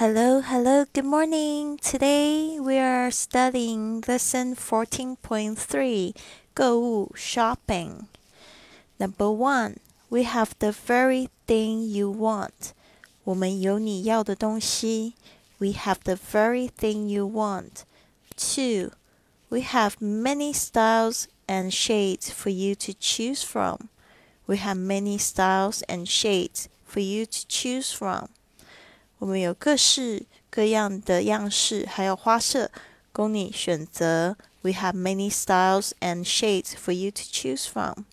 Hello, hello, good morning. Today we are studying lesson 14.3购物 shopping. Number one, we have the very thing you want. 我们有你要的东西。We have the very thing you want. Two, we have many styles and shades for you to choose from. We have many styles and shades for you to choose from. 我们有各式各样的样式，还有花色供你选择。We have many styles and shades for you to choose from.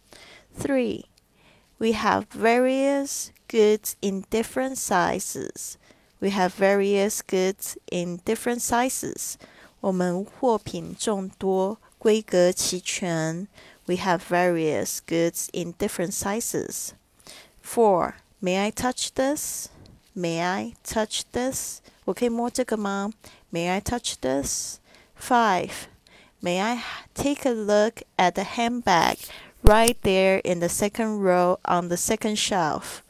Three, we have various goods in different sizes. We have various goods in different sizes. 我们货品众多，规格齐全。We have various goods in different sizes. Four, may I touch this? May I touch this? 我可以摸这个吗？May I touch this? Five. May I take a look at the handbag right there in the second row on the second shelf?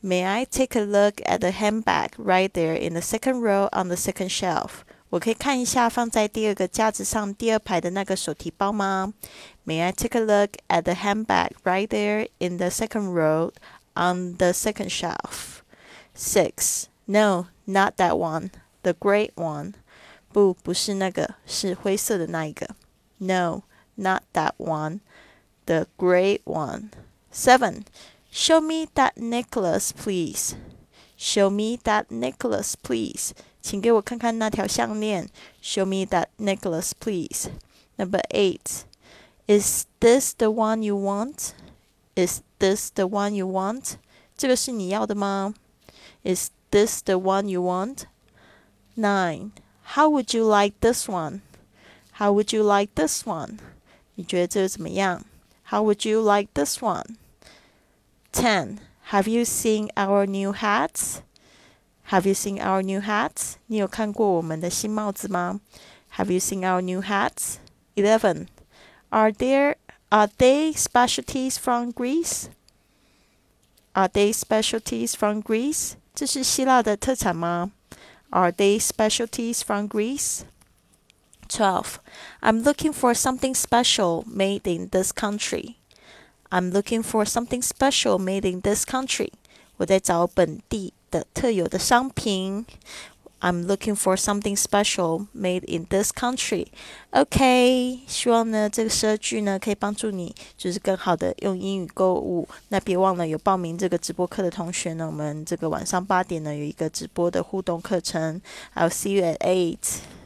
May I take a look at the handbag right there in the second row on the second shelf? 我可以看一下放在第二个架子上第二排的那个手提包吗？May I take a look at the handbag right there in the second row on the second shelf? Six. No, not that one. The great one. 不，不是那个，是灰色的那一个。No, not that one. The great one. Seven. Show me that necklace, please. Show me that necklace, please. 请给我看看那条项链。Show me that necklace, please. Number eight. Is this the one you want? Is this the one you want? 这个是你要的吗 ？is this the one you want? 9. How would you like this one? How would you like this one? 你觉得这个怎么样? How would you like this one? 10. Have you seen our new hats? Have you seen our new hats? 你有看过我们的新帽子吗? Have you seen our new hats? 11. Are there are they specialties from Greece? Are they specialties from Greece? 这是希腊的特产吗？Are they specialties from Greece? 12. I'm looking for something special made in this country. I'm looking for something special made in this country. 我在找本地的特有的商品。 I'm looking for something special made in this country. OK，希望呢这个设句呢可以帮助你，就是更好的用英语购物。那别忘了有报名这个直播课的同学呢，我们这个晚上八点呢有一个直播的互动课程。I'll see you at eight.